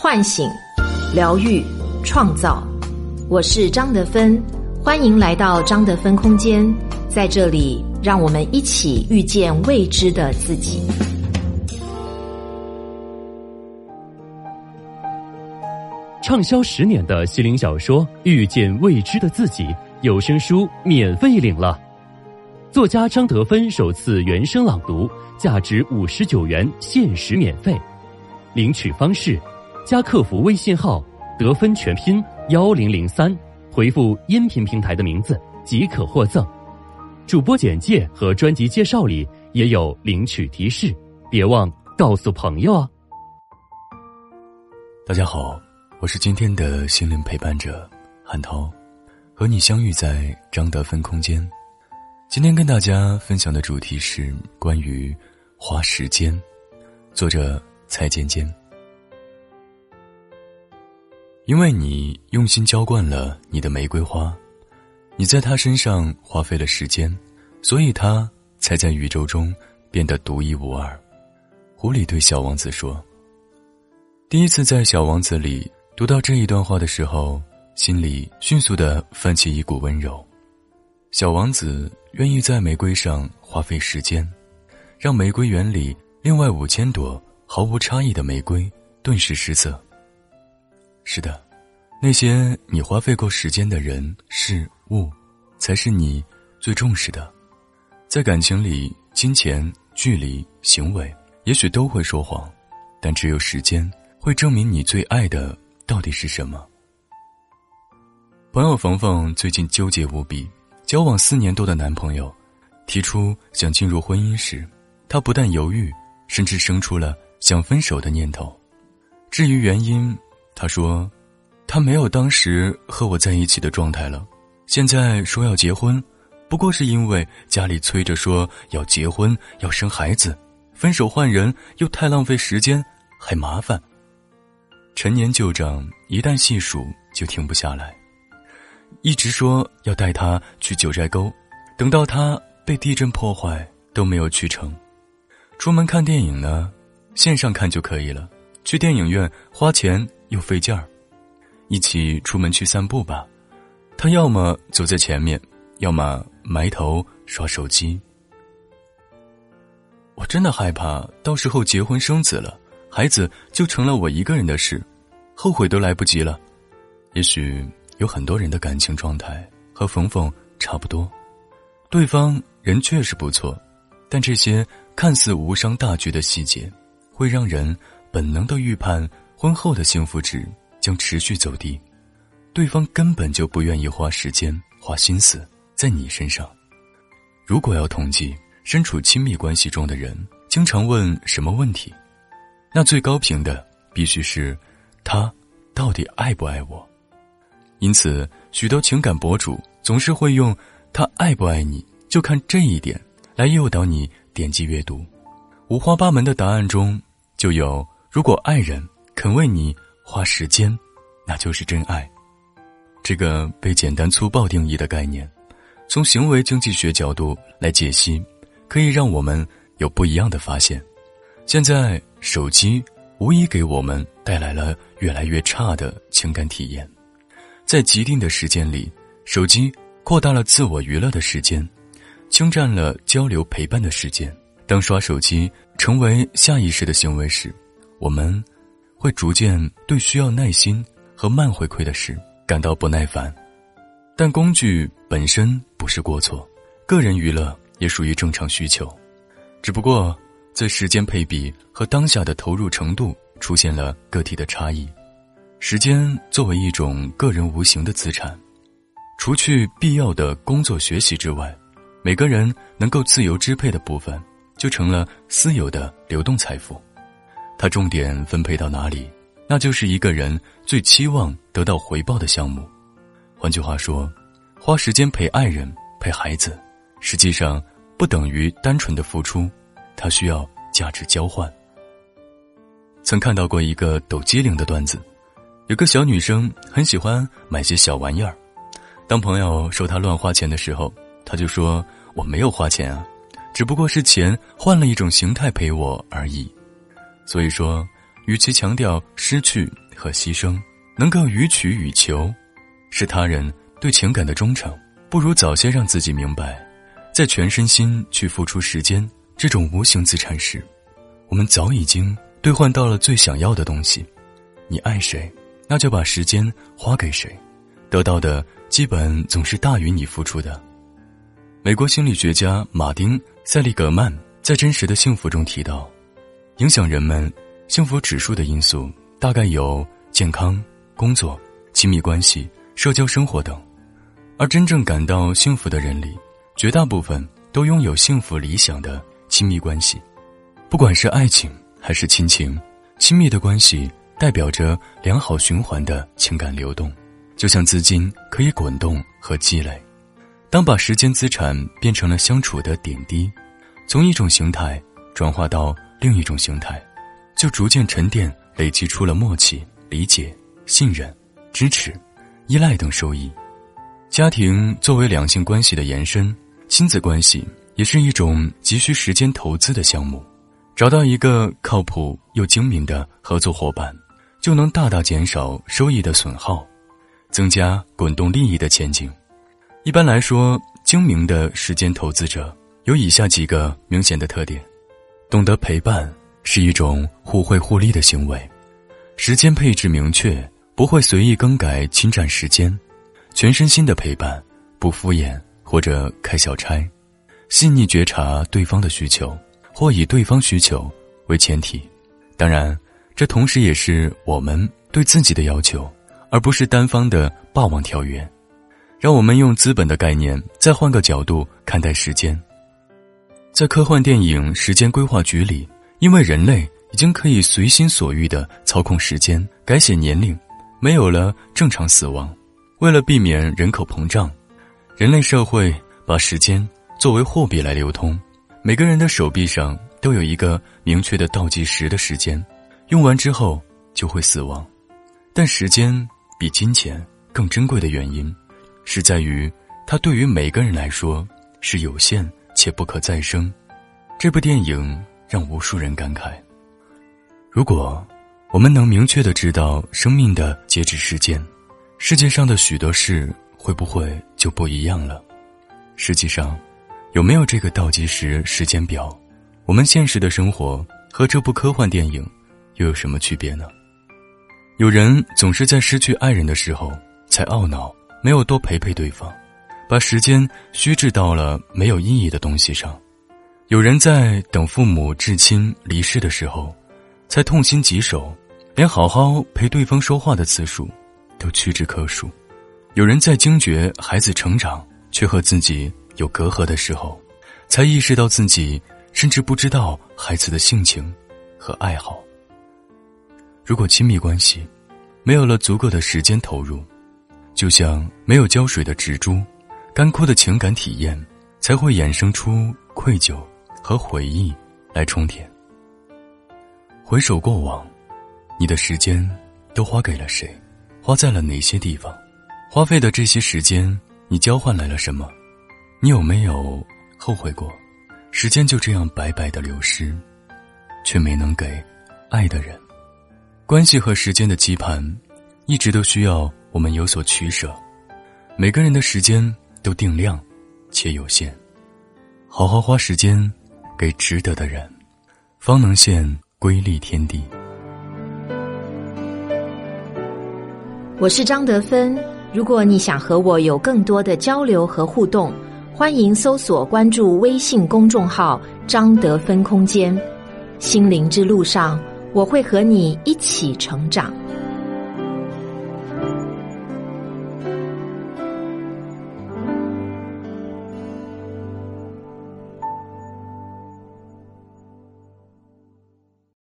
唤醒、疗愈、创造。我是张德芬，欢迎来到张德芬空间，在这里，让我们一起遇见未知的自己。畅销十年的心灵小说《遇见未知的自己》有声书免费领了，作家张德芬首次原声朗读，价值五十九元，限时免费。领取方式：加客服微信号“得分全拼幺零零三”，回复音频平台的名字即可获赠。主播简介和专辑介绍里也有领取提示，别忘告诉朋友啊！大家好。我是今天的心灵陪伴者韩涛，和你相遇在张德芬空间。今天跟大家分享的主题是关于花时间。作者蔡尖尖。因为你用心浇灌了你的玫瑰花，你在它身上花费了时间，所以它才在宇宙中变得独一无二。狐狸对小王子说：“第一次在小王子里。”读到这一段话的时候，心里迅速的泛起一股温柔。小王子愿意在玫瑰上花费时间，让玫瑰园里另外五千朵毫无差异的玫瑰顿时失色。是的，那些你花费过时间的人事物，才是你最重视的。在感情里，金钱、距离、行为，也许都会说谎，但只有时间会证明你最爱的。到底是什么？朋友冯冯最近纠结无比，交往四年多的男朋友提出想进入婚姻时，她不但犹豫，甚至生出了想分手的念头。至于原因，她说：“他没有当时和我在一起的状态了，现在说要结婚，不过是因为家里催着说要结婚要生孩子，分手换人又太浪费时间，还麻烦。”陈年旧账一旦细数就停不下来，一直说要带他去九寨沟，等到他被地震破坏都没有去成。出门看电影呢，线上看就可以了，去电影院花钱又费劲儿。一起出门去散步吧，他要么走在前面，要么埋头刷手机。我真的害怕到时候结婚生子了。孩子就成了我一个人的事，后悔都来不及了。也许有很多人的感情状态和冯冯差不多，对方人确实不错，但这些看似无伤大局的细节，会让人本能的预判婚后的幸福值将持续走低。对方根本就不愿意花时间、花心思在你身上。如果要统计身处亲密关系中的人经常问什么问题？那最高频的必须是，他到底爱不爱我？因此，许多情感博主总是会用“他爱不爱你，就看这一点”来诱导你点击阅读。五花八门的答案中，就有：如果爱人肯为你花时间，那就是真爱。这个被简单粗暴定义的概念，从行为经济学角度来解析，可以让我们有不一样的发现。现在。手机无疑给我们带来了越来越差的情感体验，在既定的时间里，手机扩大了自我娱乐的时间，侵占了交流陪伴的时间。当刷手机成为下意识的行为时，我们会逐渐对需要耐心和慢回馈的事感到不耐烦。但工具本身不是过错，个人娱乐也属于正常需求，只不过。在时间配比和当下的投入程度出现了个体的差异。时间作为一种个人无形的资产，除去必要的工作学习之外，每个人能够自由支配的部分就成了私有的流动财富。它重点分配到哪里，那就是一个人最期望得到回报的项目。换句话说，花时间陪爱人、陪孩子，实际上不等于单纯的付出。他需要价值交换。曾看到过一个抖机灵的段子，有个小女生很喜欢买些小玩意儿，当朋友说她乱花钱的时候，她就说：“我没有花钱啊，只不过是钱换了一种形态陪我而已。”所以说，与其强调失去和牺牲，能够予取予求，是他人对情感的忠诚，不如早些让自己明白，在全身心去付出时间这种无形资产时，我们早已经兑换到了最想要的东西。你爱谁，那就把时间花给谁，得到的基本总是大于你付出的。美国心理学家马丁·塞利格曼在《真实的幸福》中提到，影响人们幸福指数的因素大概有健康、工作、亲密关系、社交生活等，而真正感到幸福的人里，绝大部分都拥有幸福理想的亲密关系。不管是爱情还是亲情，亲密的关系代表着良好循环的情感流动，就像资金可以滚动和积累。当把时间资产变成了相处的点滴，从一种形态转化到另一种形态，就逐渐沉淀，累积出了默契、理解、信任、支持、依赖等收益。家庭作为两性关系的延伸，亲子关系也是一种急需时间投资的项目。找到一个靠谱又精明的合作伙伴，就能大大减少收益的损耗，增加滚动利益的前景。一般来说，精明的时间投资者有以下几个明显的特点：懂得陪伴是一种互惠互利的行为；时间配置明确，不会随意更改侵占时间；全身心的陪伴，不敷衍或者开小差；细腻觉察对方的需求，或以对方需求为前提。当然，这同时也是我们对自己的要求，而不是单方的霸王条约。让我们用资本的概念再换个角度看待时间。在科幻电影《时间规划局》里，因为人类已经可以随心所欲的操控时间、改写年龄，没有了正常死亡。为了避免人口膨胀，人类社会把时间作为货币来流通。每个人的手臂上都有一个明确的倒计时的时间，用完之后就会死亡。但时间比金钱更珍贵的原因。是在于，它对于每个人来说是有限且不可再生。这部电影让无数人感慨：如果我们能明确的知道生命的截止时间，世界上的许多事会不会就不一样了？实际上，有没有这个倒计时时间表，我们现实的生活和这部科幻电影又有什么区别呢？有人总是在失去爱人的时候才懊恼。没有多陪陪对方，把时间虚掷到了没有意义的东西上。有人在等父母至亲离世的时候，才痛心疾首，连好好陪对方说话的次数都屈指可数。有人在惊觉孩子成长却和自己有隔阂的时候，才意识到自己甚至不知道孩子的性情和爱好。如果亲密关系没有了足够的时间投入，就像没有浇水的植株，干枯的情感体验才会衍生出愧疚和回忆来充填。回首过往，你的时间都花给了谁？花在了哪些地方？花费的这些时间，你交换来了什么？你有没有后悔过？时间就这样白白的流失，却没能给爱的人。关系和时间的羁绊，一直都需要。我们有所取舍，每个人的时间都定量且有限，好好花时间给值得的人，方能现瑰丽天地。我是张德芬，如果你想和我有更多的交流和互动，欢迎搜索关注微信公众号“张德芬空间”。心灵之路上，我会和你一起成长。